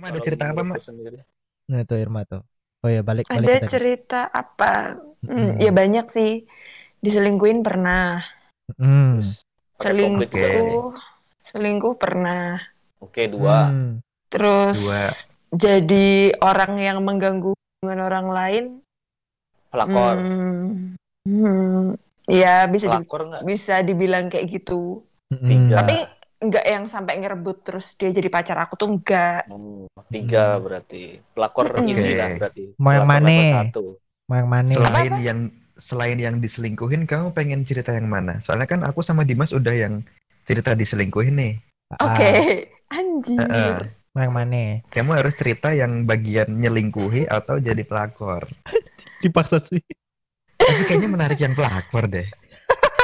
Irma ada cerita apa, Mak? Nah, itu Irma tuh. Oh ya, balik balik Ada ke tadi. cerita apa? Hmm, Mm-mm. ya banyak sih. Diselingkuhin pernah. Hmm. Konflik juga. Selingkuh, selingkuh pernah. Oke, dua. Hmm. Terus Dua. jadi orang yang mengganggu hubungan orang lain. Pelakor. Hmm, hmm, ya bisa di- bisa dibilang kayak gitu. Tiga. Tapi nggak yang sampai ngerebut terus dia jadi pacar aku tuh enggak. Hmm, tiga Hmm. berarti. Pelakor easy Oke. lah berarti. Mau yang mana? satu. Mau yang mana? Selain yang selain yang diselingkuhin, kamu pengen cerita yang mana? Soalnya kan aku sama Dimas udah yang cerita diselingkuhin nih. Oke, Ah, anjir. Heeh. mau yang mana? Kamu harus cerita yang bagian nyelingkuhi atau jadi pelakor. Dipaksa sih. Tapi kayaknya menarik yang pelakor deh.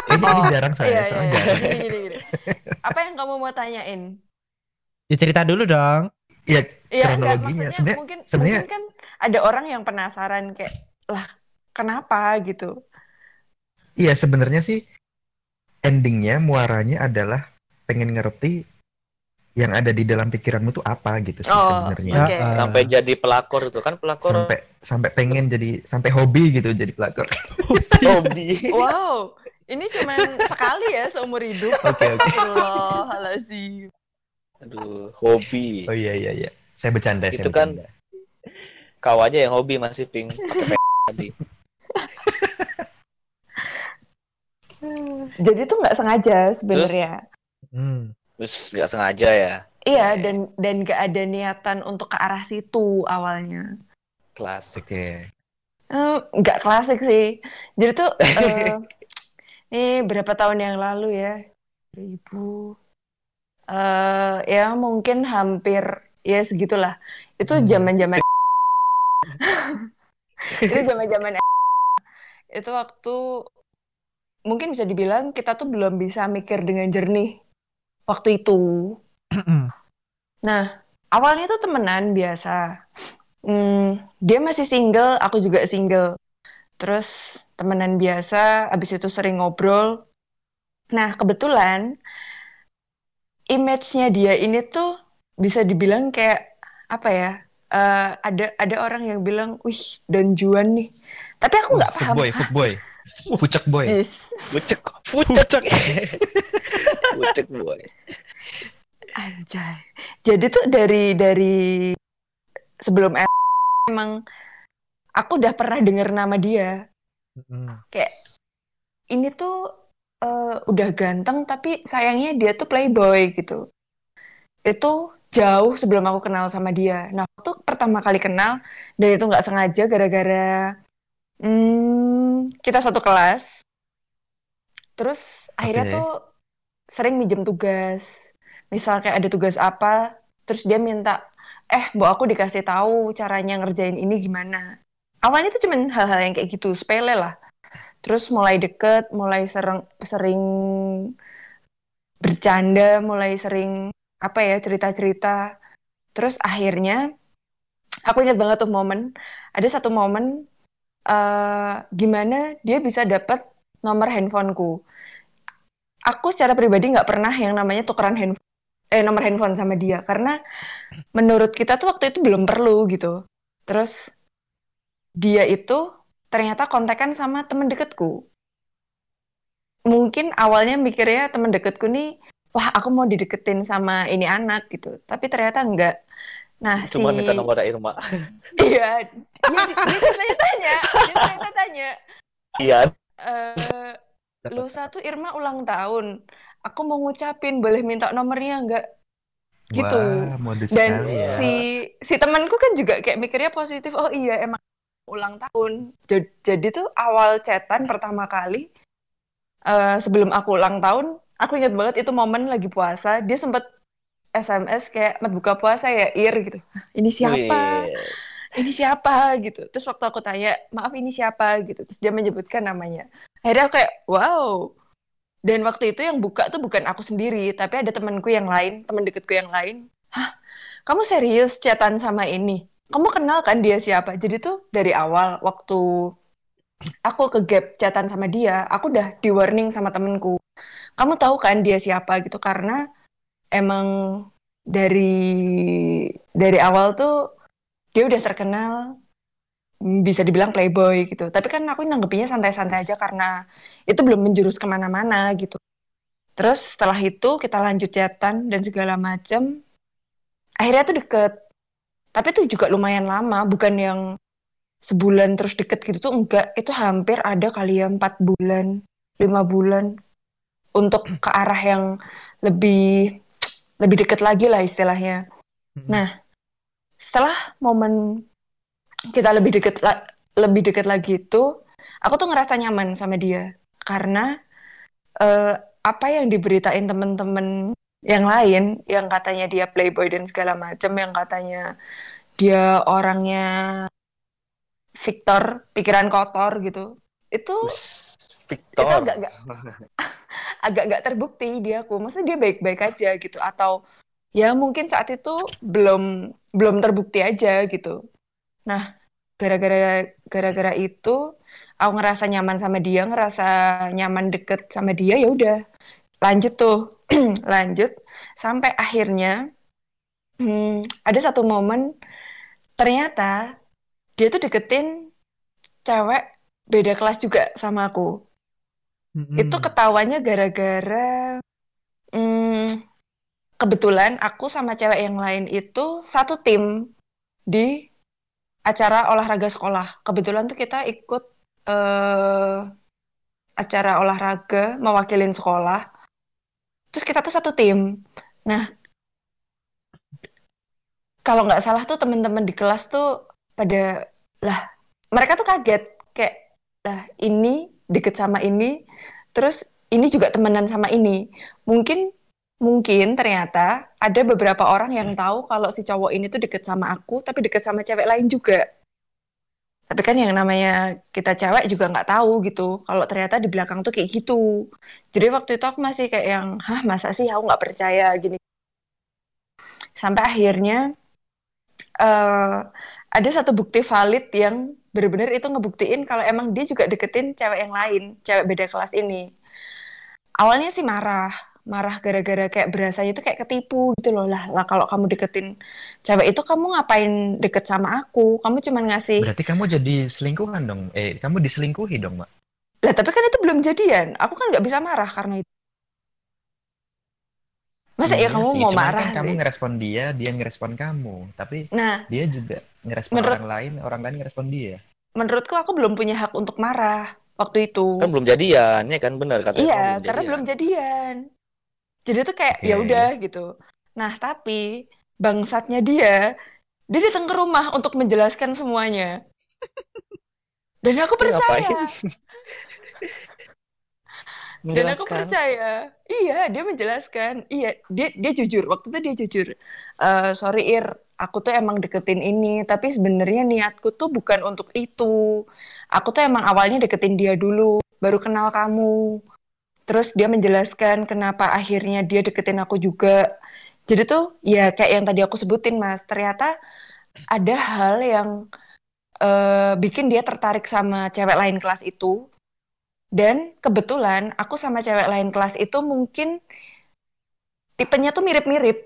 Ini, ini Oh, jarang saya, Iya, iya, soalnya iya. jarang. Gini, gini, gini. Apa yang kamu mau tanyain? Ya cerita dulu dong. Iya, enggak, Kronologinya, maksudnya sebenarnya- mungkin, sebenarnya- mungkin kan ada orang yang penasaran kayak, lah kenapa gitu. iya sebenarnya sih endingnya muaranya adalah pengen ngerti yang ada di dalam pikiranmu tuh apa gitu sih Oh, sebenarnya. Oke. Ya, ah. Sampai jadi pelakor itu kan pelakor Sampai sampai pengen jadi sampai hobi gitu jadi pelakor. hobi. Wow, ini cuman sekali ya seumur hidup. Oke oke. Astagfirullahaladzim. Aduh, hobi. Oh iya iya iya. Saya bercanda saya Itu kan- bercanda. Kau aja yang hobi masih ping pakai tadi. Jadi tuh nggak sengaja sebenarnya. Hmm. Terus nggak sengaja ya. Iya, dan dan nggak ada niatan untuk ke arah situ awalnya. Klasik. Oke. Eh, nggak klasik sih. Jadi tuh eh, ini berapa tahun yang lalu ya? 2000 eh ya mungkin hampir ya segitulah. Itu Hmm. zaman-zaman itu zaman-zaman itu waktu mungkin bisa dibilang kita tuh belum bisa mikir dengan jernih waktu itu. Nah, awalnya tuh temenan biasa. Hmm, dia masih single, aku juga single. Terus temenan biasa, abis itu sering ngobrol. Nah, kebetulan image-nya dia ini tuh bisa dibilang kayak apa ya? eh, ada ada orang yang bilang, wih, Don Juan nih. Tapi aku nggak paham. Footboy, footboy. Pucek boy. Yes. Bucek, bucek. Bucek boy. Anjay. Jadi tuh dari dari sebelum emang aku udah pernah denger nama dia. Hmm. Kayak ini tuh eh, udah ganteng tapi sayangnya dia tuh playboy gitu. Itu jauh sebelum aku kenal sama dia. Nah, waktu pertama kali kenal dan itu nggak sengaja gara-gara hmm, kita satu kelas. Terus akhirnya tuh sering minjem tugas. Misal kayak ada tugas apa, terus dia minta, eh, bu aku dikasih tahu caranya ngerjain ini gimana. Awalnya tuh cuman hal-hal yang kayak gitu, sepele lah. Terus mulai deket, mulai sering sering bercanda, mulai sering apa ya cerita-cerita. Terus akhirnya aku ingat banget tuh momen, ada satu momen eh gimana dia bisa dapat nomor handphoneku. Aku secara pribadi nggak pernah yang namanya tukeran handphone, eh nomor handphone sama dia karena menurut kita tuh waktu itu belum perlu gitu. Terus dia itu ternyata kontekan sama temen deketku. Mungkin awalnya mikirnya temen deketku nih, wah aku mau dideketin sama ini anak gitu. Tapi ternyata enggak. Nah, Cuma si... minta nomor Irma. Iya, dia, dia ternyata tanya, dia ternyata tanya, Iya. eh lusa tuh Irma ulang tahun. Aku mau ngucapin, boleh minta nomornya enggak? Gitu. Wah, Dan sekali ya. si si temanku kan juga kayak mikirnya positif. Oh iya, emang ulang tahun. Ja- Jadi tuh awal chatan pertama kali eh, sebelum aku ulang tahun, aku ingat banget itu momen lagi puasa. Dia sempet SMS kayak "Mat buka puasa ya Ir gitu. "Hah, Ini siapa? Wih. Ini siapa gitu. Terus waktu aku tanya, maaf ini siapa gitu. Terus dia menyebutkan namanya. Akhirnya aku kayak wow. Dan waktu itu yang buka tuh bukan aku sendiri, tapi ada temanku yang lain, teman deketku yang lain. Hah, kamu serius chatan sama ini? Kamu kenal kan dia siapa? Jadi tuh dari awal waktu aku ke gap chatan sama dia, aku udah di warning sama temenku. Kamu tahu kan dia siapa gitu karena emang dari dari awal tuh dia udah terkenal bisa dibilang playboy gitu. Tapi kan aku nanggepinnya santai-santai aja karena itu belum menjurus ke mana-mana gitu. Terus setelah itu kita lanjut chatan dan segala macam. Akhirnya tuh deket. Tapi itu juga lumayan lama, bukan yang sebulan terus deket gitu tuh enggak. Itu hampir ada kali ya empat bulan, lima bulan untuk ke arah yang lebih lebih deket lagi lah istilahnya. Mm-mm. Nah, setelah momen kita lebih deket la- lebih deket lagi itu, aku tuh ngerasa nyaman sama dia karena eh, apa yang diberitain temen-temen yang lain, yang katanya dia playboy dan segala macem, yang katanya dia orangnya Victor, pikiran kotor gitu, itu Us, itu Victor. agak agak agak nggak terbukti di aku. Maksudnya dia baik-baik aja gitu atau ya mungkin saat itu belum belum terbukti aja gitu. Nah, gara-gara gara-gara itu aku ngerasa nyaman sama dia, ngerasa nyaman deket sama dia ya udah. Lanjut tuh. Lanjut sampai akhirnya hmm, ada satu momen ternyata dia tuh deketin cewek beda kelas juga sama aku. Mm-mm. Itu ketawanya gara-gara hmm, kebetulan aku sama cewek yang lain itu satu tim di acara olahraga sekolah. Kebetulan tuh kita ikut eh, acara olahraga mewakilin sekolah. Terus kita tuh satu tim. Nah, kalau nggak salah tuh teman-teman di kelas tuh pada lah mereka tuh kaget. Kayak lah ini deket sama ini terus ini juga temenan sama ini. Mungkin mungkin ternyata ada beberapa orang yang tahu kalau si cowok ini tuh deket sama aku tapi deket sama cewek lain juga tapi kan yang namanya kita cewek juga nggak tahu gitu. Kalau ternyata di belakang tuh kayak gitu. Jadi waktu itu aku masih kayak yang hah masa sih aku nggak percaya? gini. Sampai akhirnya eh ada satu bukti valid yang benar-benar itu ngebuktiin kalau emang dia juga deketin cewek yang lain, cewek beda kelas ini. Awalnya sih marah, marah gara-gara kayak berasanya itu kayak ketipu gitu loh lah. Lah kalau kamu deketin cewek itu kamu ngapain deket sama aku? Kamu cuman ngasih. Berarti kamu jadi selingkuhan dong. Eh, kamu diselingkuhi dong, Mbak. Lah tapi kan itu belum jadian. Aku kan nggak bisa marah karena itu. Masa ya Iya kamu sih, mau cuman marah kan kamu ngerespon dia, dia ngerespon kamu. Tapi Nah, dia juga ngerespon Menurut- orang lain, orang lain ngerespon dia. menurutku aku belum punya hak untuk marah waktu itu. Kan belum jadian, ya kan benar kata Iya, karena belum jadian. Jadi tuh kayak ya udah gitu. Nah, tapi bangsatnya dia, dia datang ke rumah untuk menjelaskan semuanya. Dan aku percaya. Dan aku percaya. Iya, dia menjelaskan. Iya, dia dia jujur. Waktu itu dia jujur. "Eh, sorry Ir, aku tuh emang deketin ini, tapi sebenarnya niatku tuh bukan untuk itu. Aku tuh emang awalnya deketin dia dulu, baru kenal kamu. Terus dia menjelaskan kenapa akhirnya dia deketin aku juga. Jadi tuh ya kayak yang tadi aku sebutin, Mas. Ternyata ada hal yang eh, bikin dia tertarik sama cewek lain kelas itu. Dan kebetulan aku sama cewek lain kelas itu mungkin tipenya tuh mirip-mirip.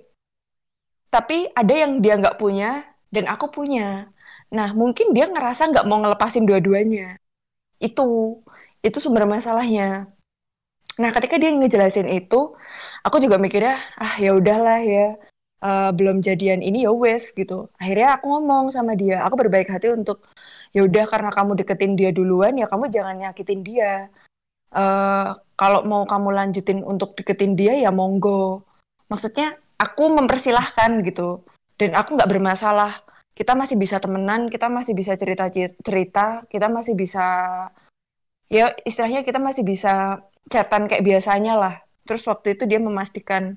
Tapi ada yang dia nggak punya dan aku punya. Nah, mungkin dia ngerasa nggak mau ngelepasin dua-duanya. Itu, itu sumber masalahnya. Nah, ketika dia ngejelasin itu, aku juga mikirnya, ah ya udahlah ya, eh, belum jadian ini ya wes gitu. Akhirnya aku ngomong sama dia, aku berbaik hati untuk ya udah karena kamu deketin dia duluan ya kamu jangan nyakitin dia. Eh, kalau mau kamu lanjutin untuk deketin dia ya monggo. Maksudnya aku mempersilahkan gitu. Dan aku nggak bermasalah. Kita masih bisa temenan, kita masih bisa cerita-cerita, kita masih bisa ya istilahnya kita masih bisa chatan kayak biasanya lah. Terus waktu itu dia memastikan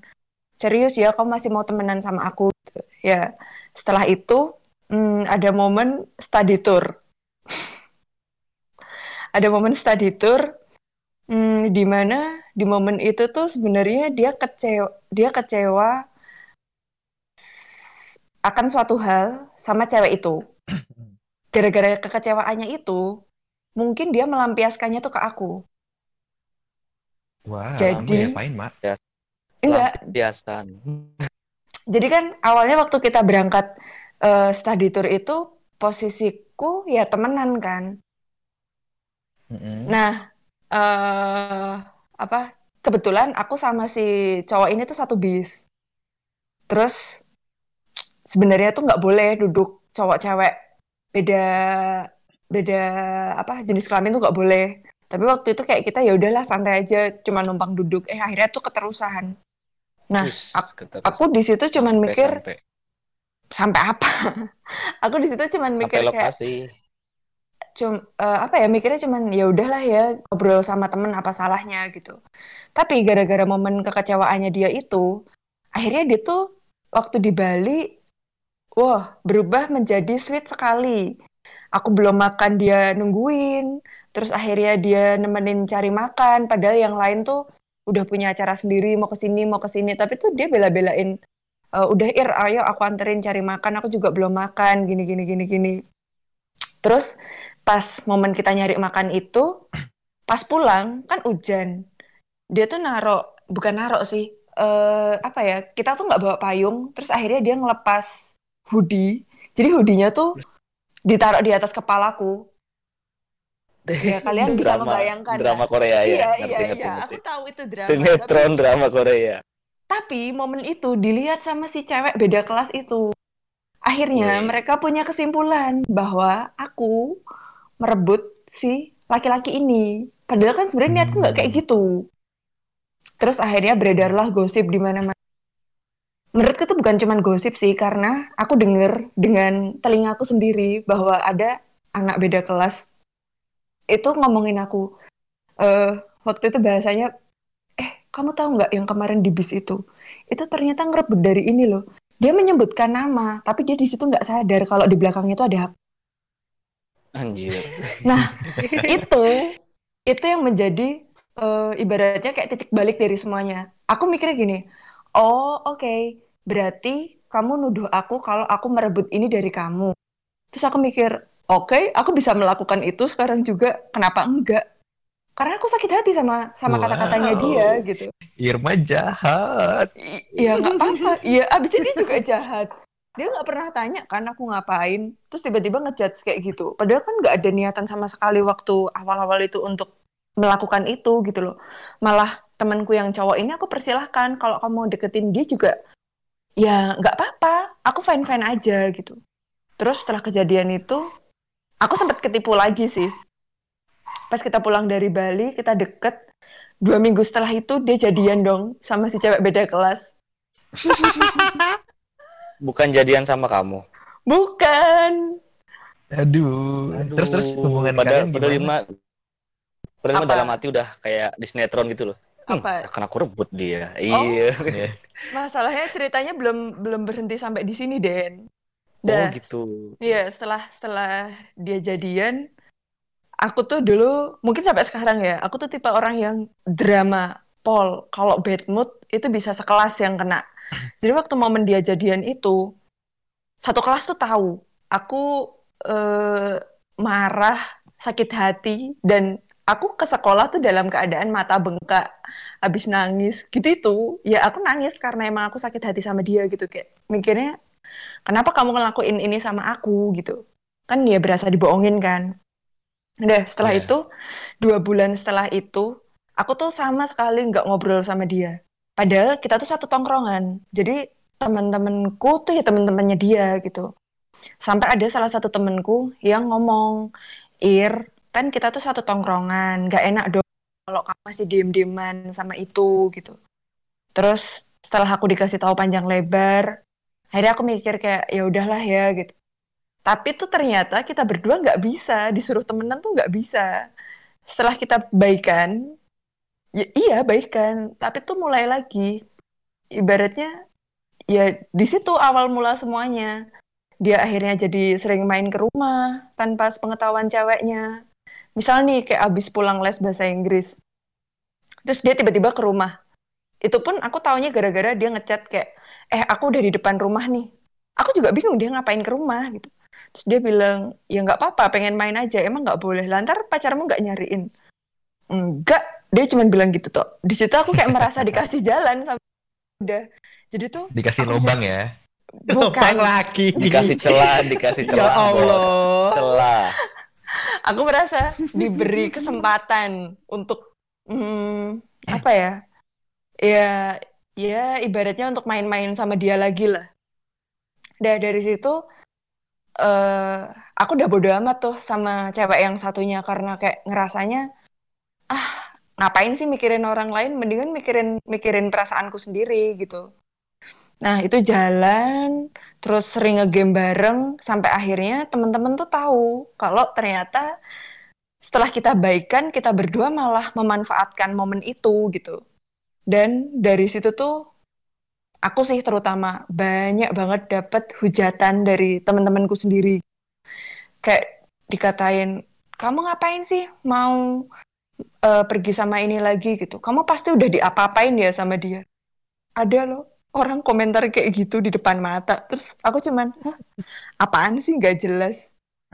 serius ya kamu masih mau temenan sama aku gitu. Ya, setelah itu hmm, ada momen study tour. ada momen study tour hmm, di mana di momen itu tuh sebenarnya dia kecewa dia kecewa akan suatu hal sama cewek itu. Gara-gara kekecewaannya itu, mungkin dia melampiaskannya tuh ke aku. Wah, Jadi- ngapain, Mak? Enggak, Lampiasan. Jadi kan awalnya waktu kita berangkat eh, study tour itu posisiku ya temenan kan. Mm-mm. Nah, eh apa? Kebetulan aku sama si cowok ini tuh satu bis. Terus sebenarnya tuh nggak boleh duduk cowok cewek beda beda apa jenis kelamin tuh nggak boleh. Tapi waktu itu kayak kita ya udahlah santai aja, cuma numpang duduk. Eh akhirnya tuh keterusan. Nah, keterus. aku di situ cuman Sampai- mikir sampai, sampai apa? Aku di situ cuman sampai mikir kayak lokasi. cum eh, apa ya mikirnya cuman ya udahlah ya ngobrol sama temen apa salahnya gitu. Tapi gara-gara momen kekecewaannya dia itu, akhirnya dia tuh waktu di Bali, wah berubah menjadi sweet sekali. Aku belum makan dia nungguin, terus akhirnya dia nemenin cari makan, padahal yang lain tuh udah punya acara sendiri mau ke sini mau ke sini, tapi tuh dia bela-belain "Eh, udah Ir ayo aku anterin cari makan, aku juga belum makan gini gini gini gini. Terus pas momen kita nyari makan itu, pas pulang kan hujan. Dia tuh naro, bukan naro sih, eh apa ya? Kita tuh nggak bawa payung, terus akhirnya dia ngelepas hoodie. Jadi hoodie-nya tuh ditaruh di atas kepalaku. Ya kalian bisa Drama- membayangkan Drama lah. Korea ya. Iya, Ngerti, iya, ngerti, iya. ngerti. Aku tahu itu drama. Tapi, Sinetron drama Korea. tapi momen itu dilihat sama si cewek beda kelas itu. Akhirnya Wih. mereka punya kesimpulan bahwa aku merebut si laki-laki ini. Padahal kan sebenarnya niatku nggak kayak Hmm. gitu. Terus akhirnya beredarlah gosip di mana-mana. Menurutku itu bukan cuma gosip sih, karena aku denger dengan telingaku sendiri bahwa ada anak beda kelas itu ngomongin aku. eh waktu itu bahasanya, eh kamu tahu nggak yang kemarin di bis itu? Itu ternyata ngerebut dari ini loh. Dia menyebutkan nama, tapi dia di situ nggak sadar kalau di belakangnya itu ada. Anjir. Nah, itu itu yang menjadi eh, ibaratnya kayak titik balik dari semuanya. Aku mikirnya gini, oh oke, berarti kamu nuduh aku kalau aku merebut ini dari kamu. Terus aku mikir, oke, aku bisa melakukan itu sekarang juga, kenapa enggak? Karena aku sakit hati sama sama Wow. kata-katanya dia gitu. Irma jahat. Iya nggak apa-apa. Iya, abisnya dia juga jahat. Dia nggak pernah tanya kan aku ngapain. Terus tiba-tiba ngejudge kayak gitu. Padahal kan nggak ada niatan sama sekali waktu awal-awal itu untuk melakukan itu gitu loh. Malah temanku yang cowok ini aku persilahkan kalau kamu mau deketin dia juga ya nggak apa-apa. Aku fine-fine aja gitu. Terus setelah kejadian itu aku sempat ketipu lagi sih. Pas kita pulang dari Bali, kita deket. Dua minggu setelah itu dia jadian dong sama si cewek beda kelas. Bukan jadian sama kamu. Bukan. Aduh. Aduh, Terus terus hubungan padahal, padahal padahal Irma Apa? dalam hati udah kayak di sinetron gitu loh. Hmm, Apa? akan aku rebut dia. Oh. Iya. Masalahnya ceritanya belum belum berhenti sampai di sini, Den. Oh Dah. gitu. Iya, setelah setelah dia jadian, aku tuh dulu mungkin sampai sekarang ya, aku tuh tipe orang yang drama Paul. Kalau bad mood itu bisa sekelas yang kena. Jadi waktu momen dia jadian itu, satu kelas tuh tahu aku eh, marah, sakit hati, dan aku ke sekolah tuh dalam keadaan mata bengkak, habis nangis gitu itu. Ya aku nangis karena emang aku sakit hati sama dia gitu kayak mikirnya kenapa kamu ngelakuin ini sama aku gitu? Kan dia berasa dibohongin kan. Udah setelah Iya. itu dua bulan setelah itu aku tuh sama sekali nggak ngobrol sama dia. Padahal kita tuh satu tongkrongan. Jadi teman-temanku tuh ya teman-temannya dia gitu. Sampai ada salah satu temenku yang ngomong Ir kan kita tuh satu tongkrongan nggak enak dong kalau kamu masih diem-dieman sama itu gitu. Terus setelah aku dikasih tahu panjang lebar akhirnya aku mikir kayak ya udahlah ya gitu. Tapi tuh ternyata kita berdua nggak bisa disuruh temenan tuh nggak bisa. Setelah kita baikan ya, iya baikan. Tapi tuh mulai lagi ibaratnya ya di situ awal mula semuanya. Dia akhirnya jadi sering main ke rumah tanpa sepengetahuan ceweknya. Misal nih kayak abis pulang les bahasa Inggris. Terus dia tiba-tiba ke rumah. Itu pun aku taunya gara-gara dia ngechat kayak eh aku udah di depan rumah nih aku juga bingung dia ngapain ke rumah gitu terus dia bilang ya nggak apa-apa pengen main aja emang nggak boleh lantar pacarmu nggak nyariin enggak dia cuma bilang gitu toh di situ aku kayak merasa dikasih jalan sama udah Jadi tuh Dikasih Aku lobang ya. Lubang bukan. lagi. Dikasih celah, dikasih Ya celah. bos. Allah. Celah. Aku merasa diberi kesempatan untuk hmm, apa ya? Ya, ya ibaratnya untuk main-main sama dia lagi lah. Dah dari situ eh aku udah bodo amat tuh sama cewek yang satunya karena kayak ngerasanya ah ngapain sih mikirin orang lain mendingan mikirin mikirin perasaanku sendiri gitu. Nah, itu jalan terus sering ngegame bareng sampai akhirnya teman-teman tuh tahu kalau ternyata setelah kita baikan kita berdua malah memanfaatkan momen itu gitu. Dan dari situ tuh aku sih terutama banyak banget dapat hujatan dari teman-temanku sendiri. Kayak dikatain, "Kamu ngapain sih mau eh, pergi sama ini lagi gitu? Kamu pasti udah diapa-apain ya sama dia." Ada loh orang komentar kayak gitu di depan mata. Terus aku cuman, apaan sih nggak jelas.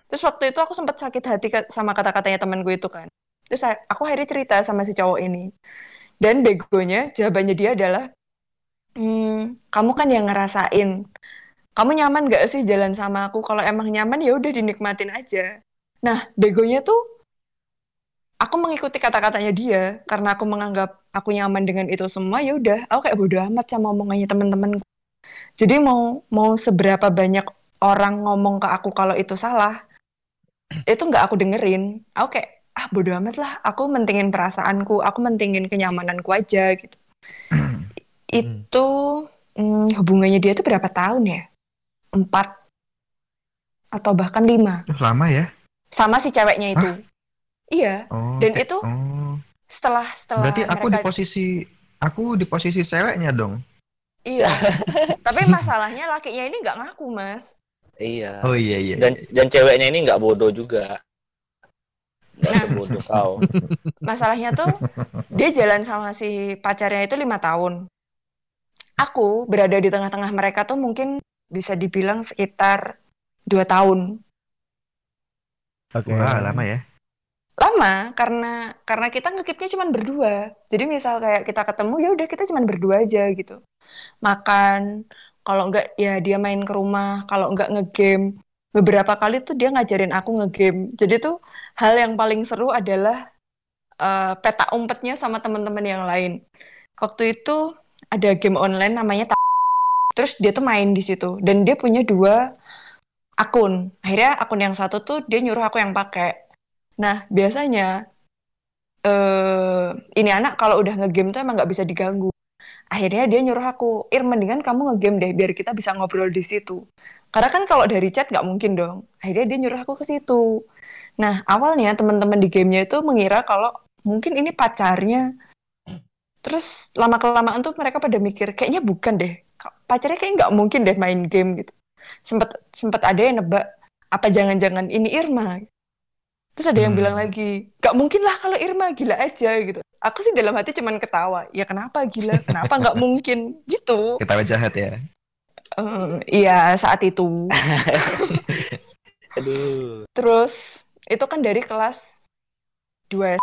Terus waktu itu aku sempat sakit hati sama kata-katanya temanku itu kan. Terus aku akhirnya cerita sama si cowok ini. Dan begonya jawabannya dia adalah, "Hmm, kamu kan yang ngerasain. Kamu nyaman gak sih jalan sama aku? Kalau emang nyaman ya udah dinikmatin aja." Nah, begonya tuh aku mengikuti kata-katanya dia karena aku menganggap aku nyaman dengan itu semua ya udah aku kayak bodo amat sama omongannya teman-teman jadi mau mau seberapa banyak orang ngomong ke aku kalau itu salah itu nggak aku dengerin aku kayak ah bodo amat lah aku mentingin perasaanku aku mentingin kenyamananku aja gitu itu hmm, hubungannya dia tuh berapa tahun ya empat atau bahkan lima Duh, lama ya. sama si ceweknya itu iya Oh. Dan itu Oh. setelah setelah Berarti aku di mereka posisi aku di posisi ceweknya dong. iya tapi masalahnya lakinya ini nggak ngaku mas Iya. Oh iya iya. Dan dan ceweknya ini nggak bodoh juga. Nggak Nah. sebodoh kau. masalahnya tuh dia jalan sama si pacarnya itu lima tahun aku berada di tengah-tengah mereka tuh mungkin bisa dibilang sekitar dua tahun Oke. Wah, lama ya. lama karena karena kita ngekipnya cuma berdua jadi misal kayak kita ketemu ya udah kita cuma berdua aja gitu makan kalau enggak ya dia main ke rumah kalau enggak ngegame beberapa kali tuh dia ngajarin aku ngegame jadi tuh hal yang paling seru adalah eh, peta umpetnya sama teman-teman yang lain waktu itu ada game online namanya terus dia tuh main di situ dan dia punya dua akun akhirnya akun yang satu tuh dia nyuruh aku yang pakai Nah, biasanya eh ini anak kalau udah ngegame tuh emang nggak bisa diganggu. Akhirnya dia nyuruh aku, Ir, mendingan kamu ngegame deh, biar kita bisa ngobrol di situ. Karena kan kalau dari chat nggak mungkin dong. Akhirnya dia nyuruh aku ke situ. Nah, awalnya teman-teman di gamenya itu mengira kalau mungkin ini pacarnya. Terus lama-kelamaan tuh mereka pada mikir, kayaknya bukan deh. Pacarnya kayak nggak mungkin deh main game gitu. Sempet, sempet ada yang nebak, apa jangan-jangan ini Irma? Terus ada yang Hmm. bilang lagi, gak mungkin lah kalau Irma gila aja gitu. Aku sih dalam hati cuman ketawa. Ya kenapa gila? Kenapa nggak mungkin? Gitu. Ketawa jahat ya. Eh, Iya saat itu. Aduh. Terus itu kan dari kelas 2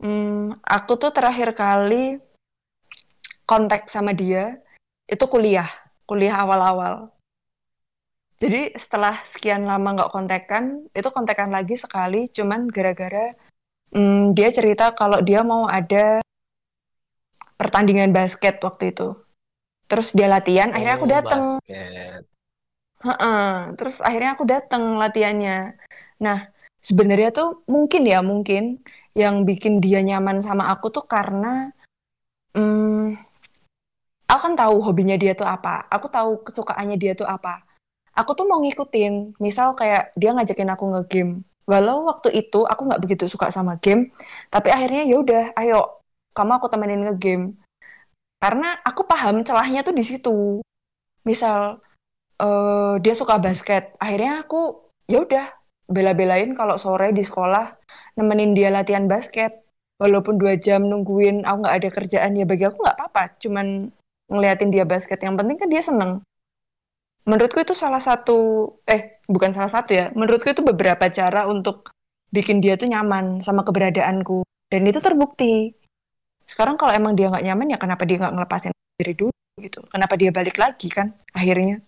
Hmm, aku tuh terakhir kali kontak sama dia itu kuliah, kuliah awal-awal. Jadi setelah sekian lama nggak kontekan, itu kontekan lagi sekali, cuman gara-gara hmm, dia cerita kalau dia mau ada pertandingan basket waktu itu. Terus dia latihan, akhirnya aku Oh, datang. Heeh, terus akhirnya aku datang latihannya. Nah, sebenarnya tuh mungkin ya mungkin yang bikin dia nyaman sama aku tuh karena hmm, aku kan tahu hobinya dia tuh apa. Aku tahu kesukaannya dia tuh apa. Aku tuh mau ngikutin. Misal kayak dia ngajakin aku ngegame. Walau waktu itu aku nggak begitu suka sama game, tapi akhirnya ya udah, ayo kamu aku temenin ngegame. Karena aku paham celahnya tuh di situ. Misal eh dia suka basket. Akhirnya aku ya udah bela-belain kalau sore di sekolah nemenin dia latihan basket. Walaupun dua jam nungguin aku nggak ada kerjaan ya bagi aku nggak apa-apa. Cuman ngeliatin dia basket. Yang penting kan dia seneng. Menurutku itu salah satu eh bukan salah satu ya. Menurutku itu beberapa cara untuk bikin dia tuh nyaman sama keberadaanku. Dan itu terbukti. Sekarang kalau emang dia nggak nyaman ya kenapa dia nggak ngelepasin diri dulu? gitu. Kenapa dia balik lagi kan akhirnya?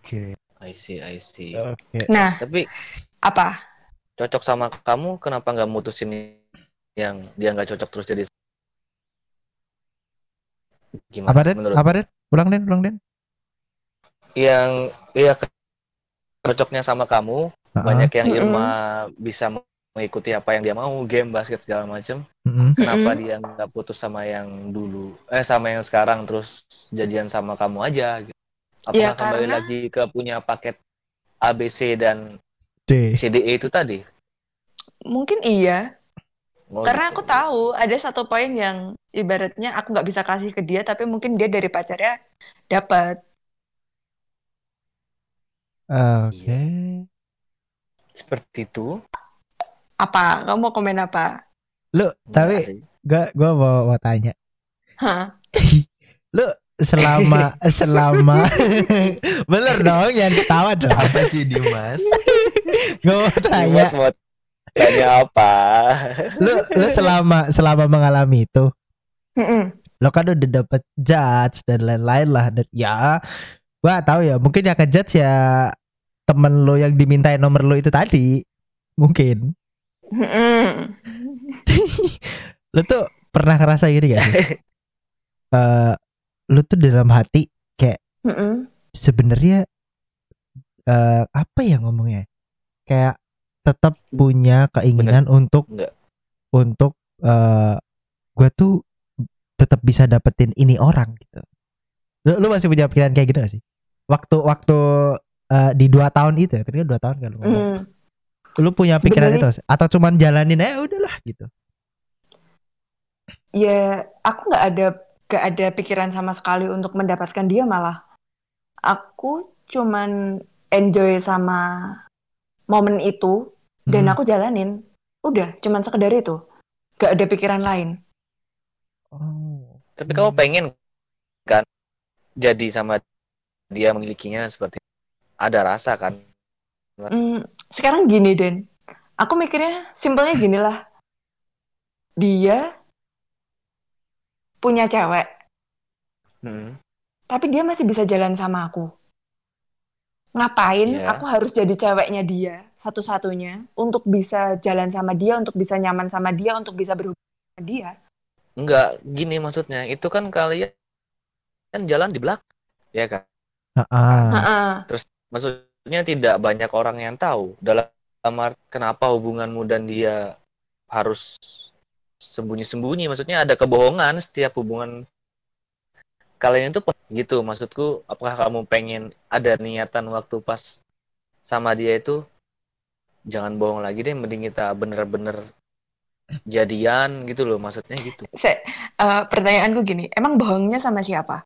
Oke. I see, I see. Oke. Nah, Tapi apa? cocok sama kamu, kenapa nggak mutusin yang dia nggak cocok terus jadi gimana Apa Den? menurut Apa Den? Ulang Den, ulang Den. yang iya ke- cocoknya sama kamu Heeh. banyak yang. Irma bisa mengikuti apa yang dia mau game basket segala macem Mm-mm. kenapa Mm-mm. dia nggak putus sama yang dulu eh sama yang sekarang terus jadian sama kamu aja gitu. Apakah Ya, kembali karena- lagi ke punya paket ABC dan D. CDE itu tadi Mungkin iya, Oh, karena gitu. aku tahu ada satu poin yang ibaratnya aku nggak bisa kasih ke dia, tapi mungkin dia dari pacarnya dapat. Oke. seperti itu Apa? Kamu mau komen apa? Lu Enggak tapi sih. gua gua mau, mau tanya. Hah? Lu selama selama bener dong yang ketawa dong. Apa sih Dimas? Gua mau tanya. Dimas mau tanya apa Lu lu selama selama mengalami itu lo kan udah dapet judge dan lain-lain lah dan ya gua tahu ya mungkin yang ngejudge ya temen lo yang dimintain nomor lo itu tadi mungkin Mm-mm. lo tuh pernah ngerasa gini gak sih Eh lo tuh dalam hati Mm-mm. sebenarnya eh apa ya ngomongnya kayak tetap punya keinginan untuk Enggak. untuk eh gua tuh tetap bisa dapetin ini orang gitu lu, lu masih punya pikiran kayak gitu gak sih waktu waktu eh, di dua tahun itu ya tadi dua tahun kan lu ngomong. Mm. lu punya pikiran itu gak sih? atau cuman jalanin aja udahlah gitu Ya, aku nggak ada nggak ada pikiran sama sekali untuk mendapatkan dia malah. Aku cuman enjoy sama momen itu dan Hmm. aku jalanin. Udah, cuman sekedar itu. Gak ada pikiran lain. oh tapi kamu pengen kan jadi sama dia memilikinya seperti ada rasa kan Hmm, sekarang gini, Den. Aku mikirnya simpelnya gini lah. Dia punya cewek, Hmm. tapi dia masih bisa jalan sama aku. Ngapain Iya. aku harus jadi ceweknya dia satu-satunya untuk bisa jalan sama dia, untuk bisa nyaman sama dia, untuk bisa berhubungan sama dia. Enggak, gini maksudnya. Itu kan kalian kan jalan di belakang, ya kan? Ah, Heeh. Maksudnya tidak banyak orang yang tahu dalam kenapa hubunganmu dan dia harus sembunyi-sembunyi. Maksudnya ada kebohongan setiap hubungan kalian itu gitu. Maksudku, apakah kamu pengen ada niatan waktu pas sama dia itu jangan bohong lagi deh, mending kita bener-bener jadian gitu loh. Maksudnya gitu. Se- eh, pertanyaanku gini, emang bohongnya sama siapa?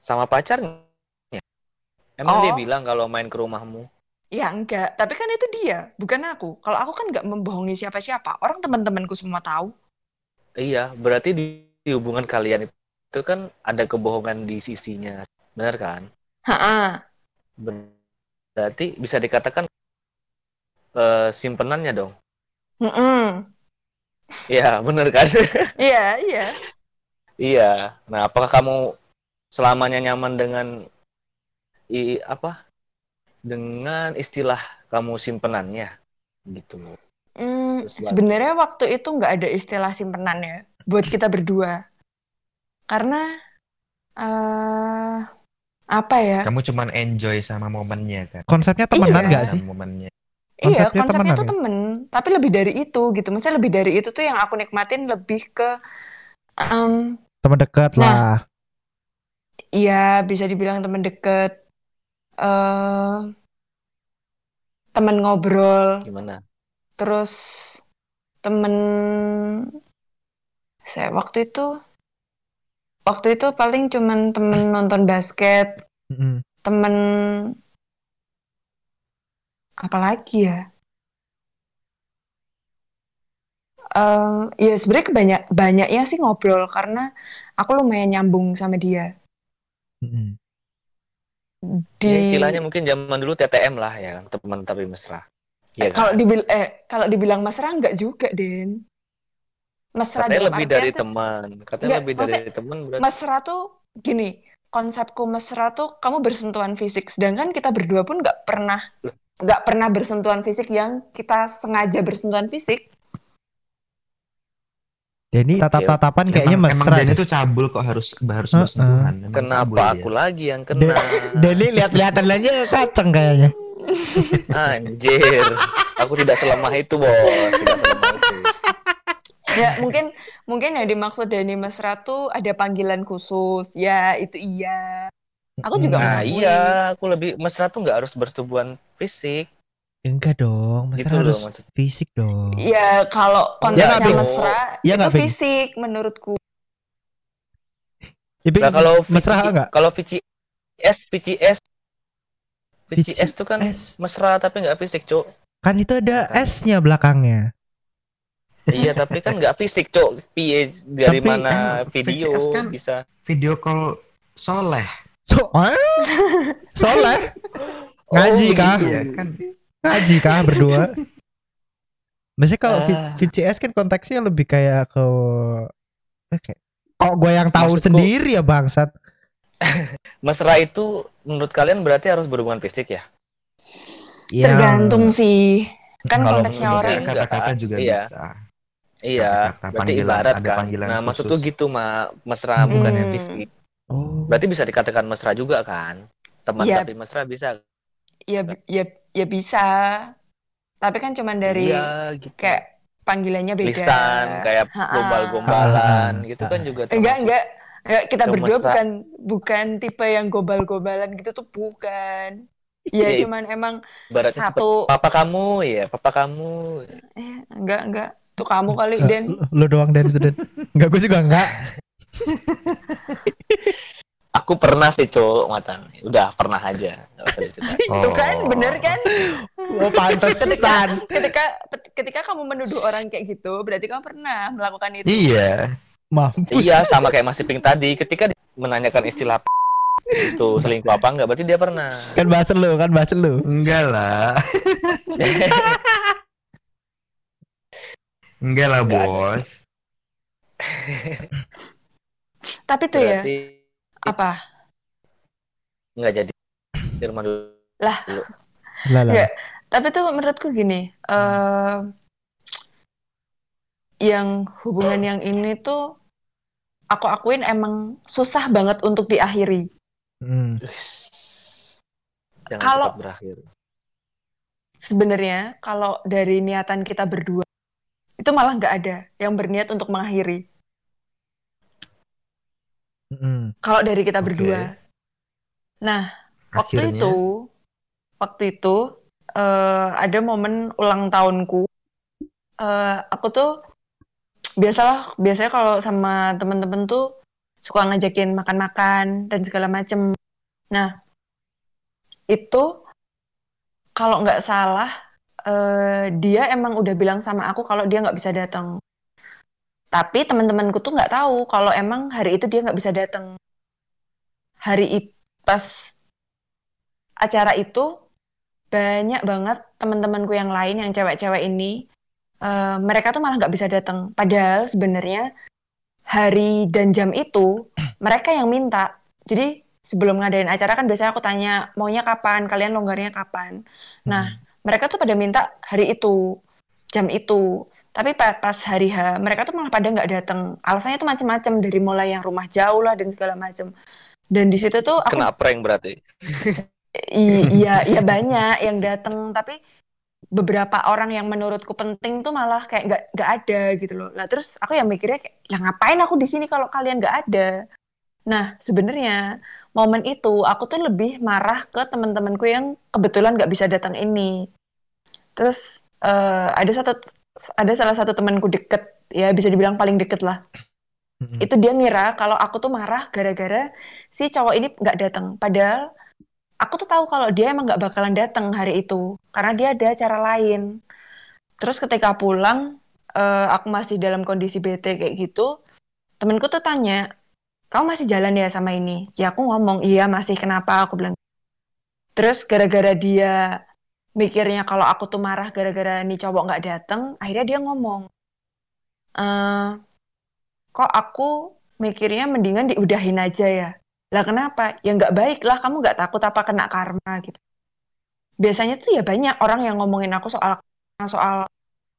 Sama pacarnya. Emang dia Oh. bilang kalau main ke rumahmu? Ya enggak, tapi kan itu dia, bukan aku. Kalau aku kan nggak membohongi siapa-siapa. Orang teman-temanku semua tahu. Iya, berarti di, di hubungan kalian itu kan ada kebohongan di sisinya, benar kan? Heeh. Berarti bisa dikatakan eh, simpenannya dong. Mm-mm. Iya, benar kan? Iya, iya. iya. Nah, apakah kamu selamanya nyaman dengan i, apa? Dengan istilah kamu simpenannya, gitu loh. Hmm, sebenarnya waktu itu nggak ada istilah simpenannya buat kita berdua. Karena eh apa ya? Kamu cuman enjoy sama momennya kan? konsepnya temenan Iya. gak sih Sama momennya. Iya, Konsepnya konsepnya temenan tuh ya? temen, tapi lebih dari itu gitu. Maksudnya lebih dari itu tuh yang aku nikmatin lebih ke em, teman dekat Nah. lah Iya, bisa dibilang teman deket, eh teman ngobrol, Gimana? terus temen saya waktu itu waktu itu paling cuman temen nonton basket, Mm-mm. temen apa lagi ya? Eh, ya sebenarnya kebanyak banyaknya sih ngobrol karena aku lumayan nyambung sama dia Mm-mm. Di Ya, istilahnya mungkin zaman dulu TTM lah ya kan, teman tapi mesra. Eh, kalau dibil eh kalau dibilang mesra enggak juga, Den. mesra Katanya lebih dari tuh- teman. Katanya lebih dari teman berarti. mesra tuh gini konsepku mesra tuh kamu bersentuhan fisik sedangkan kita berdua pun nggak pernah nggak pernah bersentuhan fisik yang kita sengaja bersentuhan fisik Denny tatap-tatapan kayaknya emang, mesra. emang Denny tuh cabul kok harus harus bersentuhan. Emang cabul Kenapa dia. aku lagi yang De- kena? Denny lihat-lihatan aja kacang kayaknya. Anjir. Aku tidak selemah itu, Bos. Tidak selemah itu. ya mungkin mungkin yang dimaksud Dani mesra tuh ada panggilan khusus ya itu iya aku juga Nah, mengakui. iya, aku lebih mesra tuh nggak harus bersetubuhan fisik. Enggak dong, mesra Gitu loh harus maksud. fisik dong. ya kalau Ya konteksnya Bing? mesra Ya itu Bing? fisik menurutku Ya, Nah, kalau mesra VC nggak? Kalau VCS, VCS, VCS tuh kan VCS. mesra tapi nggak fisik, Cuk. Kan itu ada Kan. S-nya belakangnya. iya, tapi kan nggak fisik, Cuk. Piye dari Tapi mana kan video VCS kan- bisa Video call soleh. So, eh? Soleh? Ngaji Oh, kah? Iya kan. Ngaji kah berdua? Biasanya kalau V- Ah. VCS kan konteksnya lebih kayak ke eh, kayak kok gue yang tahu Maksudku- sendiri ya bangsat. mesra itu menurut kalian berarti harus berhubungan fisik ya? Ya, tergantung sih kan Kalau konteksnya orang Kata-kata juga Iya. bisa. Iya, Kata-kata berarti panggilan, ibarat ada kan. panggilan Nah, maksudku khusus. gitu, Ma. Mesra bukan yang Hmm. fisik. Oh. Berarti bisa dikatakan mesra juga kan? Teman Iya. tapi mesra bisa. Ya ya ya bisa tapi kan cuman dari Iya, gitu. kayak panggilannya beda Listan, kayak gombal-gombalan gitu kan juga enggak termasuk. enggak Enggak, kita berdua Kemesra- bukan bukan tipe yang gobal-gobalan gitu tuh bukan ya Iya, cuman emang satu papa kamu ya, papa kamu. eh enggak enggak tuh kamu kali Den lu- doang dan itu dan. Enggak gue juga enggak. Aku pernah sih, Cuk, matan. Udah pernah aja. Enggak usah diceritain. Tuh kan Oh. bener kan Oh pantesan. ketika ketika kamu menuduh orang kayak gitu berarti kamu pernah melakukan itu Iya. Mampus. Iya, sama kayak Mas Iping tadi. Ketika menanyakan istilah itu selingkuh apa enggak, berarti dia pernah. Kan bahasa lu, kan bahasa lu. Enggak lah. Enggak lah. Bos. tapi tuh ya Berarti apa enggak jadi. Firman dulu. Lah lah. Ya. tapi tuh menurutku gini eh yang hubungan yang ini tuh aku akuin emang susah banget untuk diakhiri Hmm. Jangan Kalau- cepat berakhir. sebenarnya kalau dari niatan kita berdua itu malah nggak ada yang berniat untuk mengakhiri Kalau dari kita Oke. berdua. Nah waktu Akhirnya, itu waktu itu eh, ada momen ulang tahunku. Eh, aku tuh biasalah biasanya kalau sama temen-temen tuh suka ngajakin makan-makan dan segala macem. Nah itu kalau nggak salah eh, dia emang udah bilang sama aku kalau dia nggak bisa datang tapi teman-temanku tuh nggak tahu kalau emang hari itu dia nggak bisa datang hari itu pas acara itu banyak banget teman-temanku yang lain yang cewek-cewek ini eh, mereka tuh malah nggak bisa datang padahal sebenarnya hari dan jam itu mereka yang minta. Jadi sebelum ngadain acara kan biasanya aku tanya maunya kapan? Kalian longgarnya kapan? Nah mereka tuh pada minta hari itu jam itu tapi pa- pas hari H mereka tuh malah pada nggak datang alasannya tuh macam-macam dari mulai yang rumah jauh lah dan segala macam dan di situ tuh aku Kena prank berarti. Iya iya banyak yang datang tapi beberapa orang yang menurutku penting tuh malah kayak nggak nggak ada gitu loh. Lah terus aku yang mikirnya kayak ya ngapain aku di sini kalau kalian nggak ada? Nah sebenarnya momen itu aku tuh lebih marah ke teman-temanku yang kebetulan nggak bisa datang ini. Terus eh, ada satu ada salah satu temanku deket ya bisa dibilang paling deket lah. Hmm. itu dia ngira kalau aku tuh marah gara-gara si cowok ini nggak datang padahal aku tuh tahu kalau dia emang nggak bakalan datang hari itu karena dia ada acara lain. Terus ketika pulang eh, aku masih dalam kondisi bete kayak gitu temenku tuh tanya kamu masih jalan ya sama ini? Ya aku ngomong iya masih. Kenapa? Aku bilang. Terus gara-gara dia mikirnya kalau aku tuh marah gara-gara nih cowok nggak datang akhirnya dia ngomong eh kok aku mikirnya mendingan diudahin aja ya. Lah kenapa? Ya nggak baik lah, kamu nggak takut apa kena karma gitu. Biasanya tuh ya banyak orang yang ngomongin aku soal soal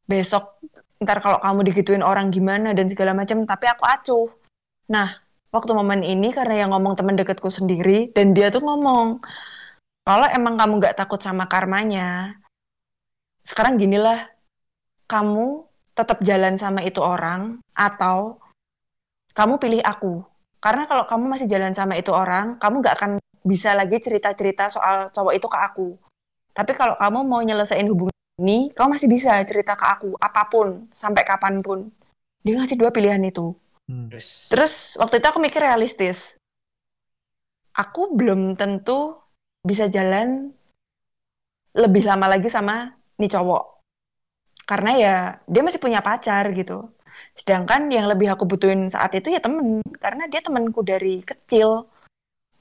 besok ntar kalau kamu digituin orang gimana dan segala macam, tapi aku acuh. Nah, waktu momen ini karena yang ngomong teman dekatku sendiri dan dia tuh ngomong kalau emang kamu nggak takut sama karmanya, sekarang ginilah, kamu tetap jalan sama itu orang atau kamu pilih aku. Karena kalau kamu masih jalan sama itu orang, kamu nggak akan bisa lagi cerita-cerita soal cowok itu ke aku. Tapi kalau kamu mau nyelesain hubungan ini, kamu masih bisa cerita ke aku apa pun sampai kapan pun. Dia ngasih dua pilihan itu. Hmm. Terus waktu itu aku mikir realistis. Aku belum tentu bisa jalan lebih lama lagi sama nih cowok. Karena ya dia masih punya pacar gitu. Sedangkan yang lebih aku butuhin saat itu ya temen. Karena dia temenku dari kecil.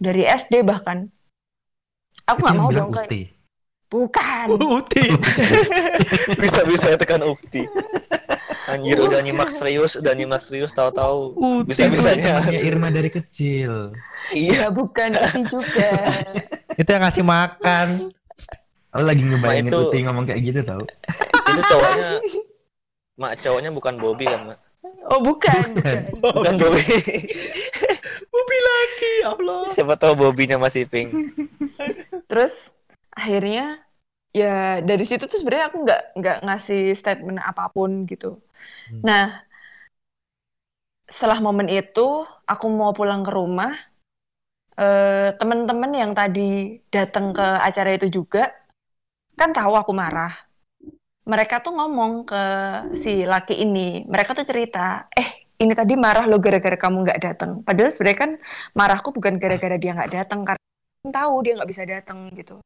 Dari SD bahkan. Aku nggak mau dong kayak... Uti. Bukan. Uti. bisa bisa tekan ukti anjir udah nyimak serius udah nyimak serius tahu-tahu Uti. bisa bisanya Irma dari kecil. iya Ya bukan itu juga. Itu yang ngasih makan. Lo lagi ngebayangin itu- Uti ngomong kayak gitu tau? itu cowoknya mak cowoknya bukan Bobby kan mak Oh bukan. bukan. bukan Bobby Bobby lagi, ya Allah. siapa tahu Bobbynya masih pink Terus akhirnya ya dari situ tuh sebenarnya aku nggak nggak ngasih statement apa pun gitu. Hmm. Nah setelah momen itu aku mau pulang ke rumah. Eh, teman-teman yang tadi datang ke acara itu juga kan tahu aku marah. Mereka tuh ngomong ke si laki ini. Mereka tuh cerita, eh ini tadi marah lo gara-gara kamu nggak datang. Padahal sebenarnya kan marahku bukan gara-gara dia nggak datang karena tahu dia nggak bisa datang gitu.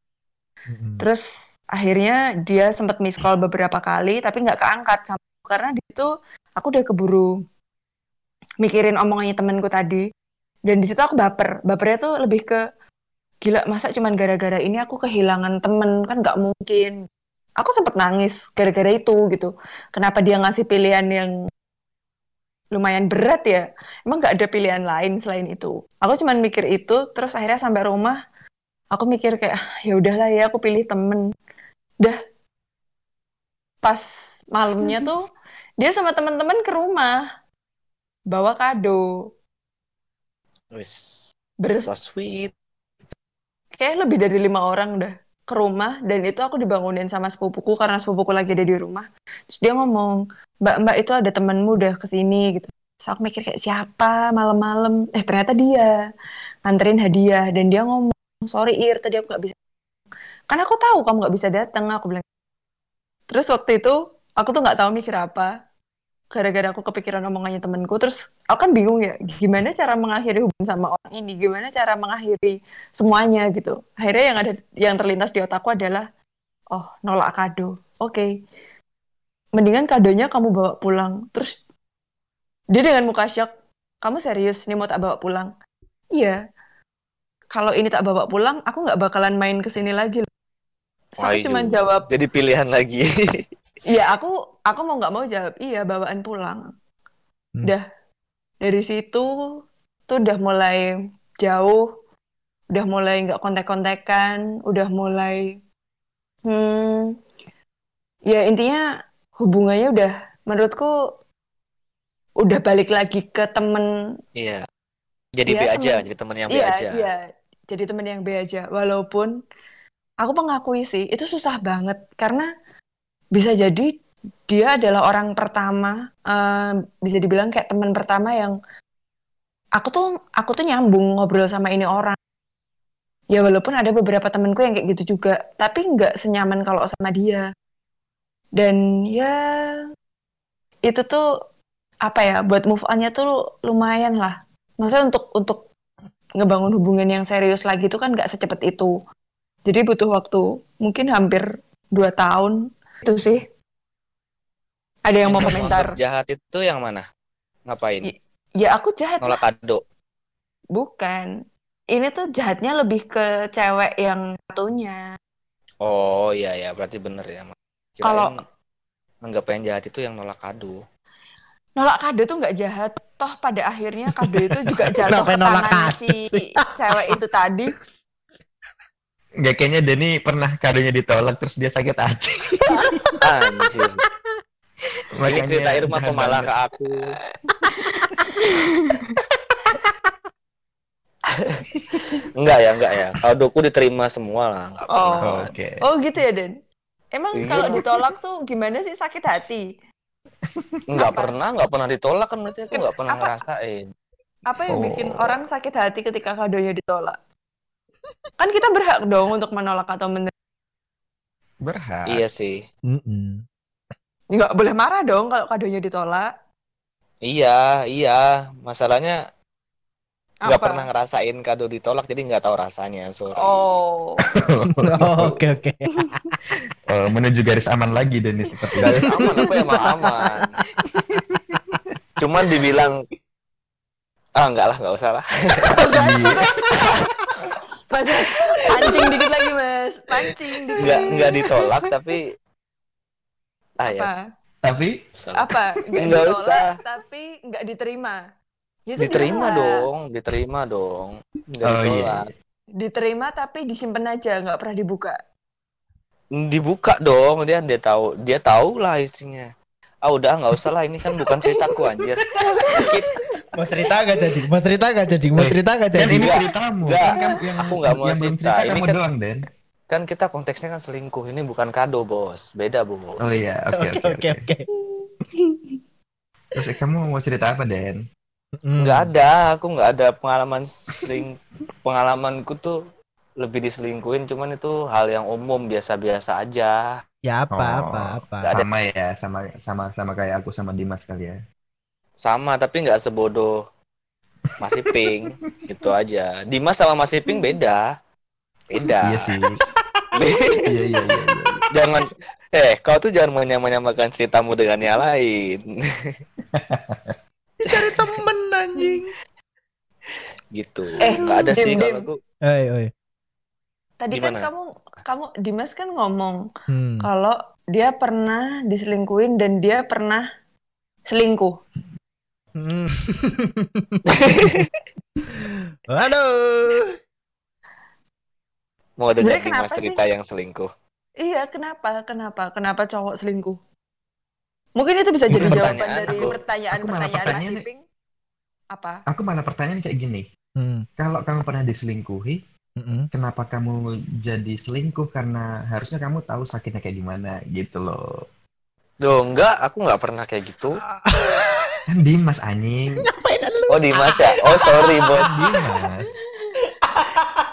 Terus akhirnya dia sempat miss call beberapa kali tapi nggak keangkat sama karena di situ aku udah keburu mikirin omongannya temanku tadi dan di situ aku baper. Bapernya tuh lebih ke gila masa cuman gara-gara ini aku kehilangan temen? Kan nggak mungkin. Aku sempat nangis gara-gara itu gitu. Kenapa dia ngasih pilihan yang lumayan berat ya? Emang nggak ada pilihan lain selain itu? Aku cuman mikir itu terus akhirnya sampai rumah aku mikir kayak "Ah, ya udahlah ya aku pilih temen. Dah. Pas malamnya tuh dia sama teman-teman ke rumah bawa kado wis. Beres, so sweet. Kayak lebih dari lima orang udah ke rumah dan itu aku dibangunin sama sepupuku karena sepupuku lagi ada di rumah. Terus dia ngomong mbak mbak itu ada temenmu udah ke sini gitu. Terus aku mikir kayak siapa? Malam-malam. Eh ternyata dia nganterin hadiah dan dia ngomong sorry Ir tadi aku nggak bisa. Karena aku tahu kamu nggak bisa datang aku bilang. Terus waktu itu aku tuh nggak tahu mikir apa gara-gara aku kepikiran omongannya temenku terus aku kan bingung ya gimana cara mengakhiri hubungan sama orang ini? Gimana cara mengakhiri semuanya gitu? Akhirnya yang ada yang terlintas di otakku adalah oh nolak kado. Oke. Mendingan kadonya kamu bawa pulang. Terus dia dengan muka shock kamu serius? Nih mau tak bawa pulang? Iya. Kalau ini tak bawa pulang aku nggak bakalan main ke sini lagi. Loh. Waduh. cuma jawab jadi pilihan lagi Iya, aku aku mau nggak mau jawab. Iya bawaan pulang. Hmm. Udah. Dari situ tuh udah mulai jauh, udah mulai nggak kontak-kontakan, udah mulai hmm ya intinya hubungannya udah menurutku udah balik lagi ke temen. Iya. Jadi Iya, B aja temen. jadi temen yang B iya aja. iya. Jadi temen yang B aja. Walaupun aku mengakui sih itu susah banget. Karena bisa jadi dia adalah orang pertama eh, bisa dibilang kayak teman pertama yang aku tuh aku tuh nyambung ngobrol sama ini orang. Ya walaupun ada beberapa temenku yang kayak gitu juga tapi nggak senyaman kalau sama dia. Dan ya itu tuh apa ya buat move on-nya tuh lumayan lah. Maksudnya untuk untuk ngebangun hubungan yang serius lagi itu kan nggak secepat itu. Jadi butuh waktu mungkin hampir dua tahun itu sih. Ada yang mau komentar? jahat itu yang mana? Ngapain? Iya. ya aku jahat nolak kado bukan. Ini tuh jahatnya lebih ke cewek yang satunya. Oh iya ya berarti bener ya Kalau- anggap yang jahat itu yang nolak kado. Nolak kado tuh nggak jahat. Toh pada akhirnya kado itu juga jatuh ke tangan si cewek itu tadi. Nggak kayaknya Denny pernah kadonya ditolak terus dia sakit hati. Anjir. Ini Makanya cerita Irma kok malah ke aku. enggak ya, enggak ya. Kadoku diterima semua lah. Enggak Oh. pernah. Oke. Oh gitu ya Den. Emang Iya. kalau ditolak tuh gimana sih sakit hati? Enggak Apa? pernah, enggak pernah ditolak kan berarti aku enggak pernah apa? ngerasain. Apa yang bikin Oh. orang sakit hati ketika kadonya ditolak? Kan kita berhak dong untuk menolak atau menerima. Berhak. Iya sih. Mm-mm. Nggak boleh marah dong kalau kadonya ditolak. Iya, iya. Masalahnya nggak pernah ngerasain kado ditolak jadi nggak tahu rasanya. Sorry. Oh. Oke oke. Oh, menuju garis aman lagi Denny seperti Garis aman apa emang aman. Cuman dibilang ah enggak lah, enggak usah lah. Mas, mas, pancing dikit lagi mas. Pancing dikit. Enggak enggak ditolak tapi ah ya. Apa? Tapi Apa? Nggak Nggak ditolak, usah. tapi nggak diterima. Ya, itu Diterima gimana? dong, diterima dong. Nggak oh iya. ditolak. Diterima tapi disimpan aja, nggak pernah dibuka. Dibuka dong, dia dia tahu, dia tahu lah isinya. Ah udah nggak usah lah, ini kan bukan ceritaku anjir. Dikit, Mau cerita gak jadi? Mau cerita gak jadi? Mau Eh, cerita gak Dan jadi? ini Enggak. ceritamu. Enggak. Kan kamu- yang, Aku nggak mau yang cerita. cerita Ini kamu kan- doang, Den. kan kita konteksnya kan selingkuh, ini bukan kado bos, beda bos. Oh iya, oke Oke oke oke. Terus eh, kamu mau cerita apa, Den? Mm. Nggak ada, aku nggak ada pengalaman seling pengalamanku tuh lebih diselingkuhin, cuman itu hal yang umum biasa-biasa aja. Ya apa Oh, apa apa. Nggak ada. Sama ya, sama sama sama kayak aku sama Dimas kali ya. Sama, tapi nggak sebodoh Mas Iping, itu aja. Dimas sama Mas Iping beda, beda. Iya sih. Be- iya, iya, iya, iya. jangan, eh kau tuh jangan menyamakan ceritamu dengan yang lain, Cari temen anjing. gitu. Eh, nggak ada sih Dim, kalau aku. Oi oi. Tadi kan Gimana? kamu kamu Dimas kan ngomong Hmm. kalau dia pernah diselingkuhin dan dia pernah selingkuh. Hmm. Aduh. Mau dengar Dimas kenapa cerita yang selingkuh? Iya, kenapa? Kenapa? Kenapa cowok selingkuh? Mungkin itu bisa jadi Mungkin jawaban pertanyaan dari pertanyaan-pertanyaan Mas pertanyaan- Iping. Apa? Aku malah pertanyaan kayak gini. Hmm. Kalau kamu pernah diselingkuhi, Mm-mm. kenapa kamu jadi selingkuh? Karena harusnya kamu tahu sakitnya kayak gimana gitu loh. Duh, enggak, aku nggak pernah kayak gitu. Kan Dimas anjing. Ngapain lu? Oh Dimas ya? Oh sorry bos. Kan Dimas.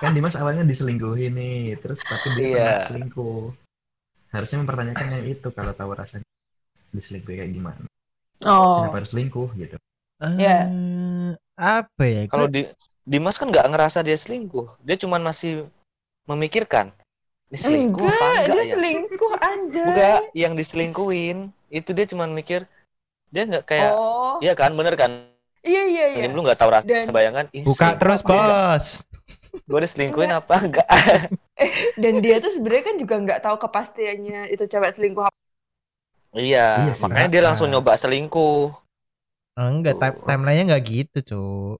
Kan Dimas awalnya diselingkuhi nih, terus tapi dia Iya. pernah selingkuh. Harusnya mempertanyakan yang itu kalau tahu rasanya diselingkuhi kayak gimana. Oh. Kenapa harus selingkuh gitu. Iya. Eh, apa ya? Kalau di Dimas kan nggak ngerasa dia selingkuh, dia cuman masih memikirkan. Ini selingkuh apa Enggak, enggak dia ya? selingkuh anjay. Enggak, yang diselingkuhin itu dia cuman mikir dia nggak kayak Oh. iya kan bener kan Iya, iya, iya. Lim lu nggak tahu rasa Dan- bayangan ih, buka terus? Bos. gue diselingkuhin apa enggak Dan dia tuh sebenarnya kan juga nggak tahu kepastiannya itu cewek selingkuh apa. iya, Iya makanya dia langsung nyoba selingkuh enggak, time, timelinenya enggak gitu, Cuk.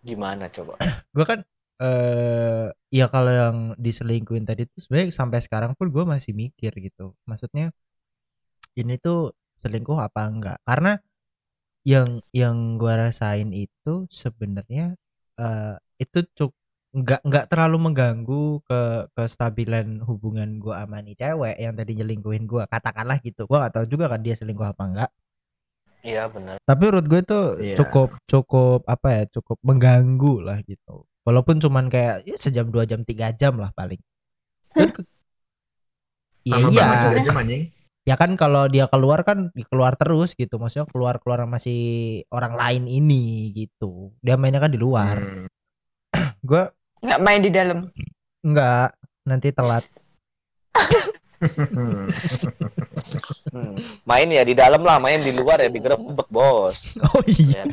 gimana coba Gue kan eh ya kalau yang diselingkuhin tadi tuh sebenarnya sampai sekarang pun gue masih mikir gitu. Maksudnya ini tuh selingkuh apa enggak? Karena yang yang gua rasain itu sebenarnya eh itu cuk nggak nggak terlalu mengganggu ke kestabilan hubungan gua sama nih cewek yang tadi nyelingkuhin gua. Katakanlah gitu gua nggak tahu juga kan dia selingkuh apa enggak. Iya bener tapi menurut gue tuh Iya. cukup cukup apa ya cukup mengganggu lah gitu. Walaupun cuman kayak ya, sejam dua jam tiga jam lah paling. Iya iya. jam, anjing. Ya kan kalau dia keluar kan keluar terus gitu. Maksudnya keluar keluar sama si orang lain ini gitu. Dia mainnya kan di luar. Hmm. gue Nggak main di dalam. enggak nanti telat. Hmm. Main ya di dalam lah. Main di luar ya digerebek bos. Oh iya. Ya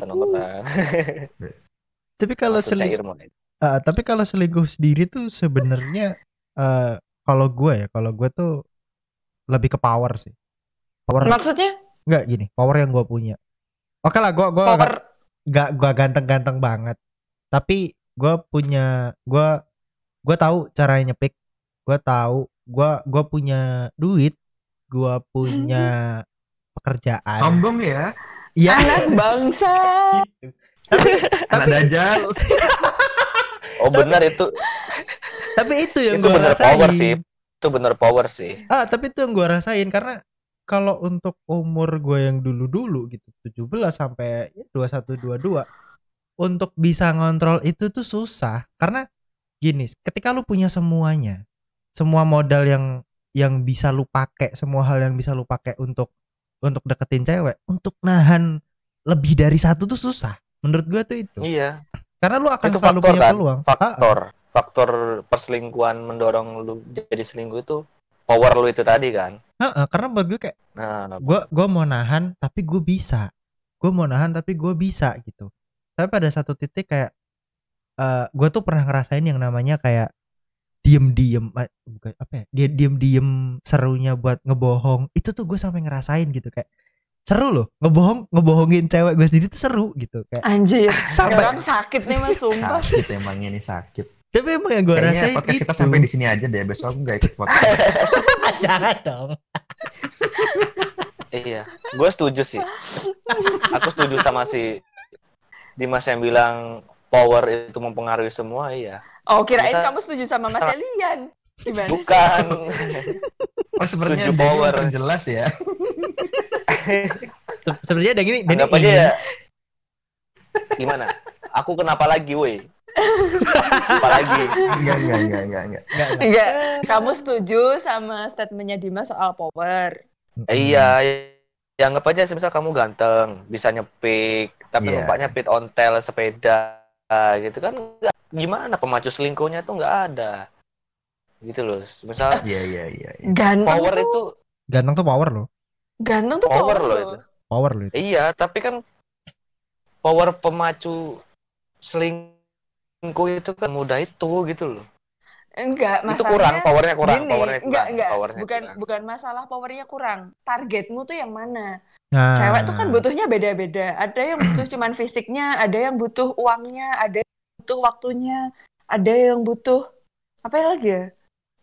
tapi kalau Irma. Ah, tapi kalau selingkuh sendiri tuh sebenarnya eh kalau gue ya kalau gue tuh lebih ke power sih power Maksudnya? enggak gini power yang gue punya Oke lah, gua gua power gak gua ganteng-ganteng banget. Tapi gua punya gua gua tahu caranya nyepik. Gua tahu gua gua punya duit. Gua punya pekerjaan. Sombong ya. Iya. anak bangsa tapi Anak tapi dajal. Oh benar itu tapi itu yang itu gua benar rasain. power sih. Itu benar power sih. Ah, tapi itu yang gua rasain karena kalau untuk umur gue yang dulu-dulu gitu 17 sampai ya 21 22 untuk bisa ngontrol itu tuh susah karena gini, ketika lu punya semuanya, semua modal yang yang bisa lu pakai, semua hal yang bisa lu pakai untuk untuk deketin cewek, untuk nahan lebih dari satu tuh susah. Menurut gua tuh itu. Iya. Karena lu akan Itu selalu faktor punya kan? peluang. Ah, ah. Faktor faktor perselingkuhan mendorong lu jadi selingkuh itu power lu itu tadi kan. Ah, karena buat gue kayak Nah, gua gua mau nahan tapi gue bisa gue mau nahan tapi gue bisa gitu tapi pada satu titik kayak eh gue tuh pernah ngerasain yang namanya kayak diem diem bukan apa ya dia diem diem serunya buat ngebohong itu tuh gue sampai ngerasain gitu kayak seru loh ngebohong ngebohongin cewek gue sendiri tuh seru gitu kayak anjir Sampai- orang sakit nih mas sumpah Sakit emang ini sakit. tapi emang yang gue rasain podcast itu kita sampai di sini aja deh. Besok aku nggak ikut podcast. jangan dong iya. Gue setuju sih. Aku setuju sama si Dimas yang bilang power itu mempengaruhi semua, iya. oh kirain Bisa- kamu setuju sama mas Elian gimana sih Bukan. Oh sepertinya power. jelas ya. Se- sebenarnya ada gini Denny ingin- ya. Gimana? Aku kenapa lagi, woi? Apa lagi? Enggak enggak enggak enggak enggak. Enggak, enggak. enggak kamu setuju sama statementnya Dimas soal power iya, ya anggap aja misal kamu ganteng, bisa nyepik, tapi Iya. numpaknya pit ontel sepeda gitu kan gimana pemacu selingkuhnya tuh nggak ada. Gitu loh. Misal Iya iya iya. iya. ganteng power tuh itu ganteng tuh power loh ganteng tuh power power, loh itu. power loh itu. Iya, tapi kan power pemacu selingkuh itu kan mudah itu gitu loh. enggak itu masalahnya kurang, powernya kurang, gini, powernya kurang, enggak enggak powernya bukan kurang. bukan masalah powernya kurang targetmu tuh yang mana Nah, cewek tuh kan butuhnya beda-beda ada yang butuh cuman fisiknya ada yang butuh uangnya ada yang butuh waktunya ada yang butuh apa lagi ya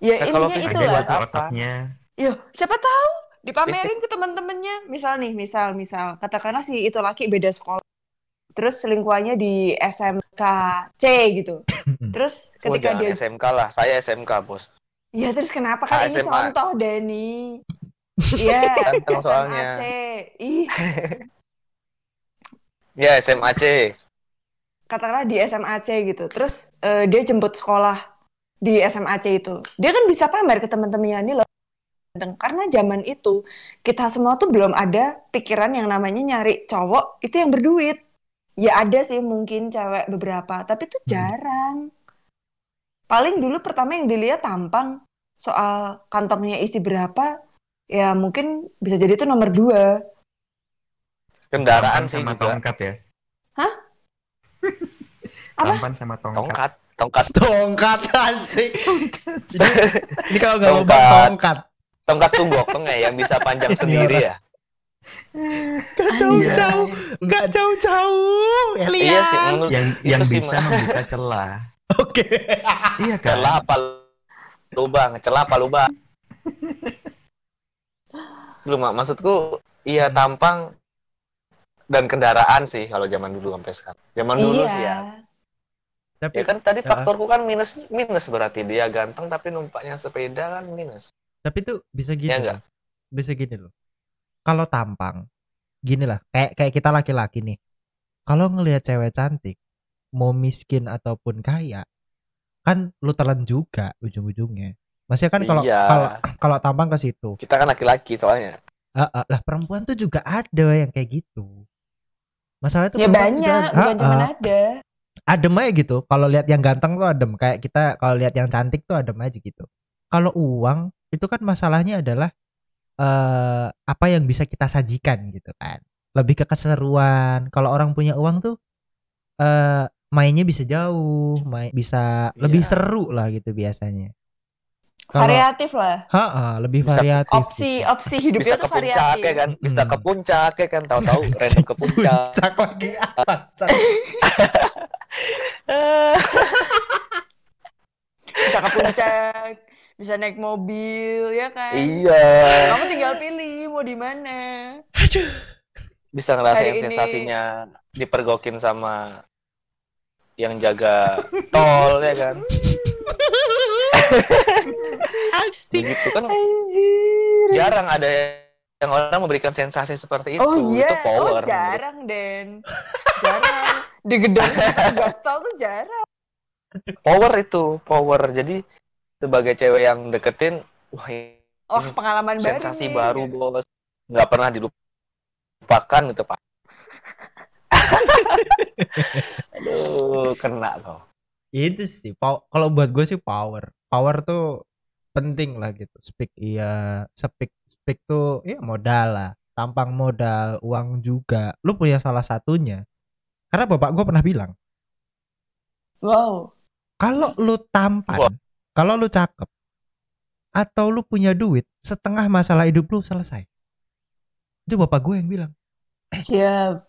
ya Nah, intinya Ada itulah apa? otaknya. Yo, siapa tahu dipamerin ke teman-temannya. Misal nih, misal, misal, katakanlah si itu laki beda sekolah. Terus selingkuhannya di SMK C gitu. Terus Oh, ketika jangan dia, SMK lah, saya SMK bos. ya terus kenapa kan ini contoh Denny? Iya, SMA soalnya. C. Ih, Ya SMA C. katakanlah di SMA C gitu. Terus eh, dia jemput sekolah di SMA C itu. Dia kan bisa pamer ke teman-temannya ini loh. Ganteng. Karena zaman itu kita semua tuh belum ada pikiran yang namanya nyari cowok itu yang berduit. Ya ada sih mungkin cewek beberapa, tapi itu jarang. Paling dulu pertama yang dilihat tampang, soal kantongnya isi berapa, ya mungkin bisa jadi itu nomor dua. Kendaraan Tampan sih sama juga. tongkat ya. Hah? Apa? Tampan sama tongkat. Tongkat, tongkat, tongkat anjing. ini, ini kalau nggak lomba Tongkat. Tongkat. tunggokong ya yang bisa panjang Ini sendiri ya. Gak jauh-jauh, gak jauh-jauh. Iya Elian. sih, menurut Yang yang sih, bisa membuka celah. Oke. Iya kan? celah apa lubang, celah apa lubang. Lu mak maksudku iya tampang dan kendaraan sih kalau zaman dulu sampai sekarang. Zaman dulu iya. sih ya. Tapi Ya kan tadi Ya. faktorku kan minus minus berarti dia ganteng tapi numpaknya sepeda kan minus. Tapi tuh bisa gini Ya loh. nggak? Bisa gini loh. Kalau tampang, gini lah. Kayak kayak kita laki-laki nih. Kalau ngelihat cewek cantik, mau miskin ataupun kaya, kan lu telan juga ujung-ujungnya. Maksudnya kan kalau Iya. kalau kalau tampang ke situ, Kita kan laki-laki soalnya. Ah, ah, lah perempuan tuh juga ada yang kayak gitu. Masalah itu Ya juga banyak, ada. bukan Ah, cuma ah. ada. adem aja gitu. Kalau lihat yang ganteng tuh adem. Kayak kita kalau lihat yang cantik tuh adem aja gitu. Kalau uang itu kan masalahnya adalah eh apa yang bisa kita sajikan gitu kan. Lebih ke keseruan. Kalau orang punya uang tuh eh mainnya bisa jauh, main bisa lebih Iya. seru lah gitu biasanya. Kalau Variatif lah. ha ha, lebih Bisa variatif. Opsi opsi hidupnya bisa tuh ke puncak variatif. ya kan bisa Hmm. ke puncak ya kan tahu-tahu random ke puncak Puncak lagi apa? Bisa ke puncak, bisa naik mobil ya kan. iya Kamu tinggal pilih mau di mana. bisa ngerasain Hari ini- sensasinya dipergokin sama yang jaga tol ya kan begitu kan Anjir. jarang ada yang orang memberikan sensasi seperti itu Oh iya, itu power oh jarang Den. Jarang. Di gedung gas tol tuh jarang. power itu power jadi sebagai cewek yang deketin wah ini Oh pengalaman baru sensasi nih. baru bos. Nggak pernah dilupakan gitu pak. Aduh kena kau. Itu sih kalau buat gue sih power. Power tuh penting lah gitu. Speak iya speak speak tuh ya modal lah. Tampang modal uang juga. Lu punya salah satunya. Karena bapak gue pernah bilang Wow. kalau lu tampan Wah. Kalau lu cakep atau lu punya duit setengah masalah hidup lu selesai itu bapak gue yang bilang Siap.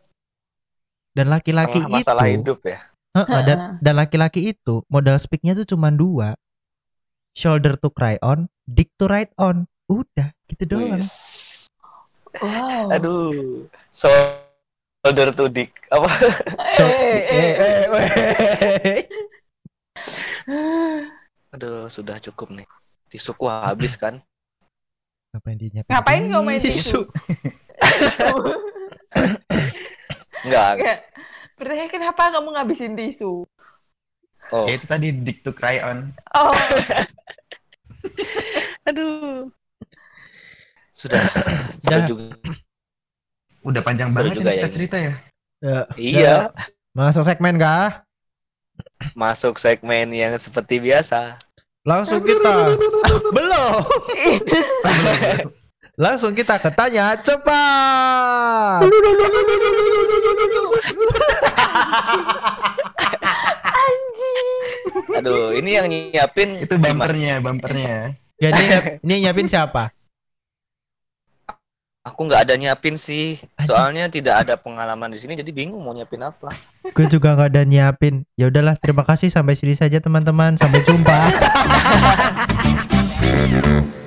dan laki-laki Setengah itu masalah hidup ya Heeh, dan dan laki-laki itu modal speaknya tuh cuma dua shoulder to cry on dick to ride on udah gitu doang Wis. Wow. aduh shoulder to dick apa So- Eh, eh, eh, eh, eh. aduh sudah cukup nih. Tisuku habis kan? Ngapain dia nyiapin Ngapain kau main tisu? enggak. Enggak. Berarti kenapa kamu ngabisin tisu? oh. Ya, itu tadi dick to cry on. Oh, aduh. Sudah seru Dah. juga. Udah panjang banget juga ini ya cerita ya. Ya, iya. masuk segmen kah? Masuk segmen yang seperti biasa langsung kita belum. Langsung kita ke tanya cepat. Aduh ini yang nyiapin Itu bumpernya, bumpernya. ya ini ini nyiapin siapa aku nggak ada nyiapin sih. Anjing. soalnya tidak ada pengalaman di sini jadi bingung mau nyiapin apa. Gue juga nggak ada nyiapin. Ya udahlah terima kasih. Sampai sini saja teman-teman. Sampai jumpa